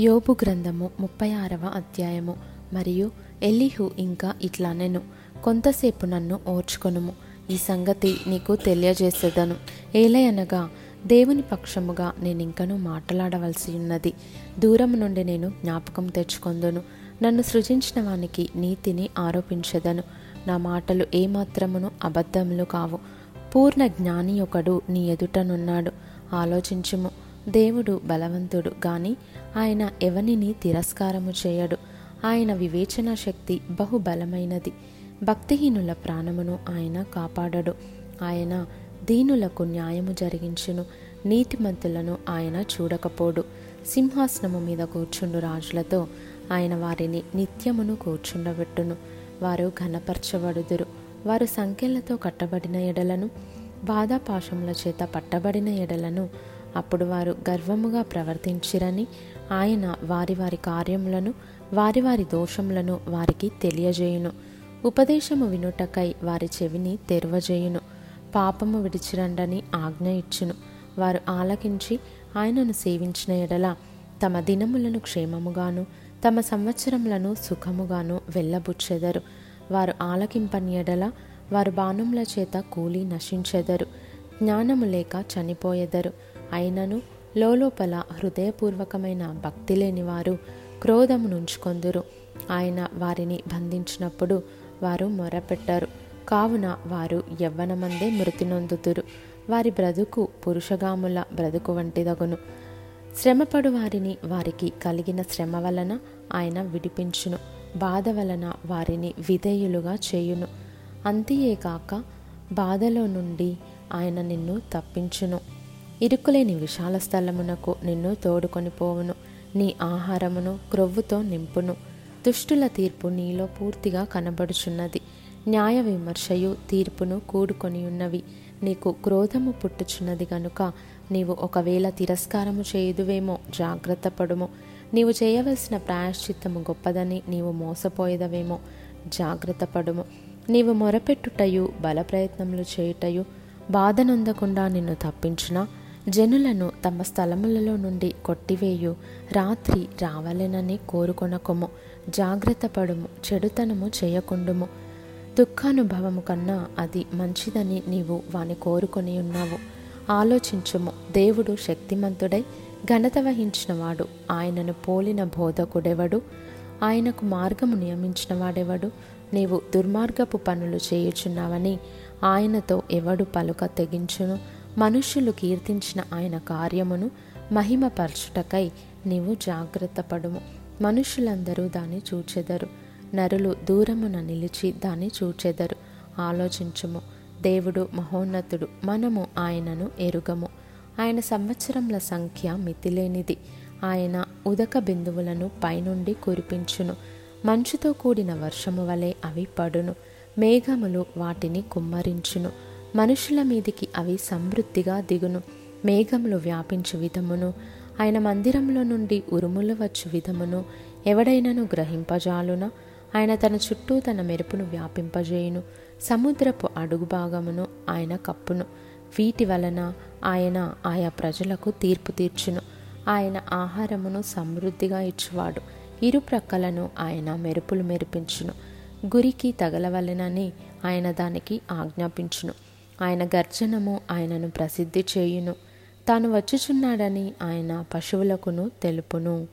యోబు గ్రంథము ముప్పై ఆరవ అధ్యాయము. మరియు ఎలిహు ఇంకా ఇట్లానెను కొంతసేపు నన్ను ఓర్చుకొనుము. ఈ సంగతి నీకు తెలియజేసేదను. ఏలయనగా దేవుని పక్షముగా నేను ఇంకనూ మాట్లాడవలసి ఉన్నది. దూరం నుండి నేను జ్ఞాపకం తెచ్చుకొందును. నన్ను సృజించిన వానికి నీతిని ఆరోపించదను. నా మాటలు ఏమాత్రమును అబద్ధములు కావు. పూర్ణ జ్ఞాని ఒకడు నీ ఎదుటనున్నాడు ఆలోచించుము. దేవుడు బలవంతుడు గాని ఆయన ఎవనిని తిరస్కారము చేయడు. ఆయన వివేచన శక్తి బహుబలమైనది. భక్తిహీనుల ప్రాణమును ఆయన కాపాడడు. ఆయన దీనులకు న్యాయము జరిగించును. నీతిమంతులను ఆయన చూడకపోడు. సింహాసనము మీద కూర్చుండు రాజులతో ఆయన వారిని నిత్యమును కూర్చుండబెట్టును. వారు ఘనపరచబడుదురు. వారు సంఖ్యలతో కట్టబడిన ఎడలను బాధాపాశముల చేత పట్టబడిన ఎడలను అప్పుడు వారు గర్వముగా ప్రవర్తించిరని ఆయన వారి వారి కార్యములను వారి వారి దోషములను వారికి తెలియజేయును. ఉపదేశము వినుటకై వారి చెవిని తెరవజేయును. పాపము విడిచిరండని ఆజ్ఞ ఇచ్చును. వారు ఆలకించి ఆయనను సేవించిన ఎడల తమ దినములను క్షేమముగాను తమ సంవత్సరములను సుఖముగాను వెళ్ళబుచ్చెదరు. వారు ఆలకింపని ఎడల వారు బాణముల చేత కూలి నశించెదరు. జ్ఞానము లేక చనిపోయెదరు. అయినను లోపల హృదయపూర్వకమైన భక్తి లేని వారు క్రోధము నుంచుకొందురు ఆయన వారిని బంధించినప్పుడు వారు మొరపెట్టారు. కావున వారు యవ్వనమందే మృతి నొందుతురు వారి బ్రతుకు పురుషగాముల బ్రతుకు వంటిదగును. శ్రమపడు వారిని వారికి కలిగిన శ్రమ వలన ఆయన విడిపించును. బాధ వలన వారిని విధేయులుగా చేయును. అంతేకాక బాధలో నుండి ఆయన నిన్ను తప్పించును. ఇరుకులేని విశాల స్థలమునకు నిన్ను తోడుకొని పోవును. నీ ఆహారమును క్రొవ్వుతో నింపును. దుష్టుల తీర్పు నీలో పూర్తిగా కనబడుచున్నది. న్యాయ విమర్శయు తీర్పును కూడుకొని ఉన్నవి. నీకు క్రోధము పుట్టుచున్నది గనుక నీవు ఒకవేళ తిరస్కారము చేయుదువేమో జాగ్రత్త పడుము. నీవు చేయవలసిన ప్రాయశ్చిత్తము గొప్పదని నీవు మోసపోయేదవేమో జాగ్రత్త పడుము. నీవు మొరపెట్టుటయు బలప్రయత్నములు చేయుటయు బాధనందకుండా నిన్ను తప్పించినా? జనులను తమ స్థలములలో నుండి కొట్టివేయు. రాత్రి రావాలెనని కోరుకొనకుము. జాగ్రత్త పడుము చెడుతనము చేయకుండుము. దుఃఖానుభవము కన్నా అది మంచిదని నీవు వాని కోరుకొని ఉన్నావు. ఆలోచించుము దేవుడు శక్తిమంతుడై ఘనత వహించినవాడు. ఆయనను పోలిన బోధకుడెవడు? ఆయనకు మార్గము నియమించిన వాడెవడు నీవు దుర్మార్గపు పనులు చేయుచున్నావని ఆయనతో ఎవడు పలుక తెగించును? మనుష్యులు కీర్తించిన ఆయన కార్యమును మహిమపరచుటకై నీవు జాగ్రత్త పడుము మనుషులందరూ దాన్ని చూచెదరు. నరులు దూరమున నిలిచి దాన్ని చూచెదరు. ఆలోచించుము. దేవుడు మహోన్నతుడు. మనము ఆయనను ఎరుగము. ఆయన సంవత్సరముల సంఖ్య మితిలేనిది. ఆయన ఉదక బిందువులను పైనుండి కురిపించును. మంచుతో కూడిన వర్షము వలె అవి పడును. మేఘములు వాటిని కుమ్మరించును. మనుషుల మీదికి అవి సమృద్ధిగా దిగును మేఘములు వ్యాపించు విధమును. ఆయన మందిరంలో నుండి ఉరుములు వచ్చు విధమును. ఎవడైనను గ్రహింపజాలున? ఆయన తన చుట్టూ తన మెరుపును వ్యాపింపజేయును. సముద్రపు అడుగు భాగమును ఆయన కప్పును. వీటి వలన ఆయన ఆయా ప్రజలకు తీర్పు తీర్చును. ఆయన ఆహారమును సమృద్ధిగా ఇచ్చువాడు. ఇరు ప్రక్కలను ఆయన మెరుపులు మెరిపించును. గురికి తగలవలెనని ఆయన దానికి ఆజ్ఞాపించును. ఆయన గర్జనము ఆయనను ప్రసిద్ధి చేయును. తాను వచ్చుచున్నాడని ఆయన పశువులకును తెలుపును.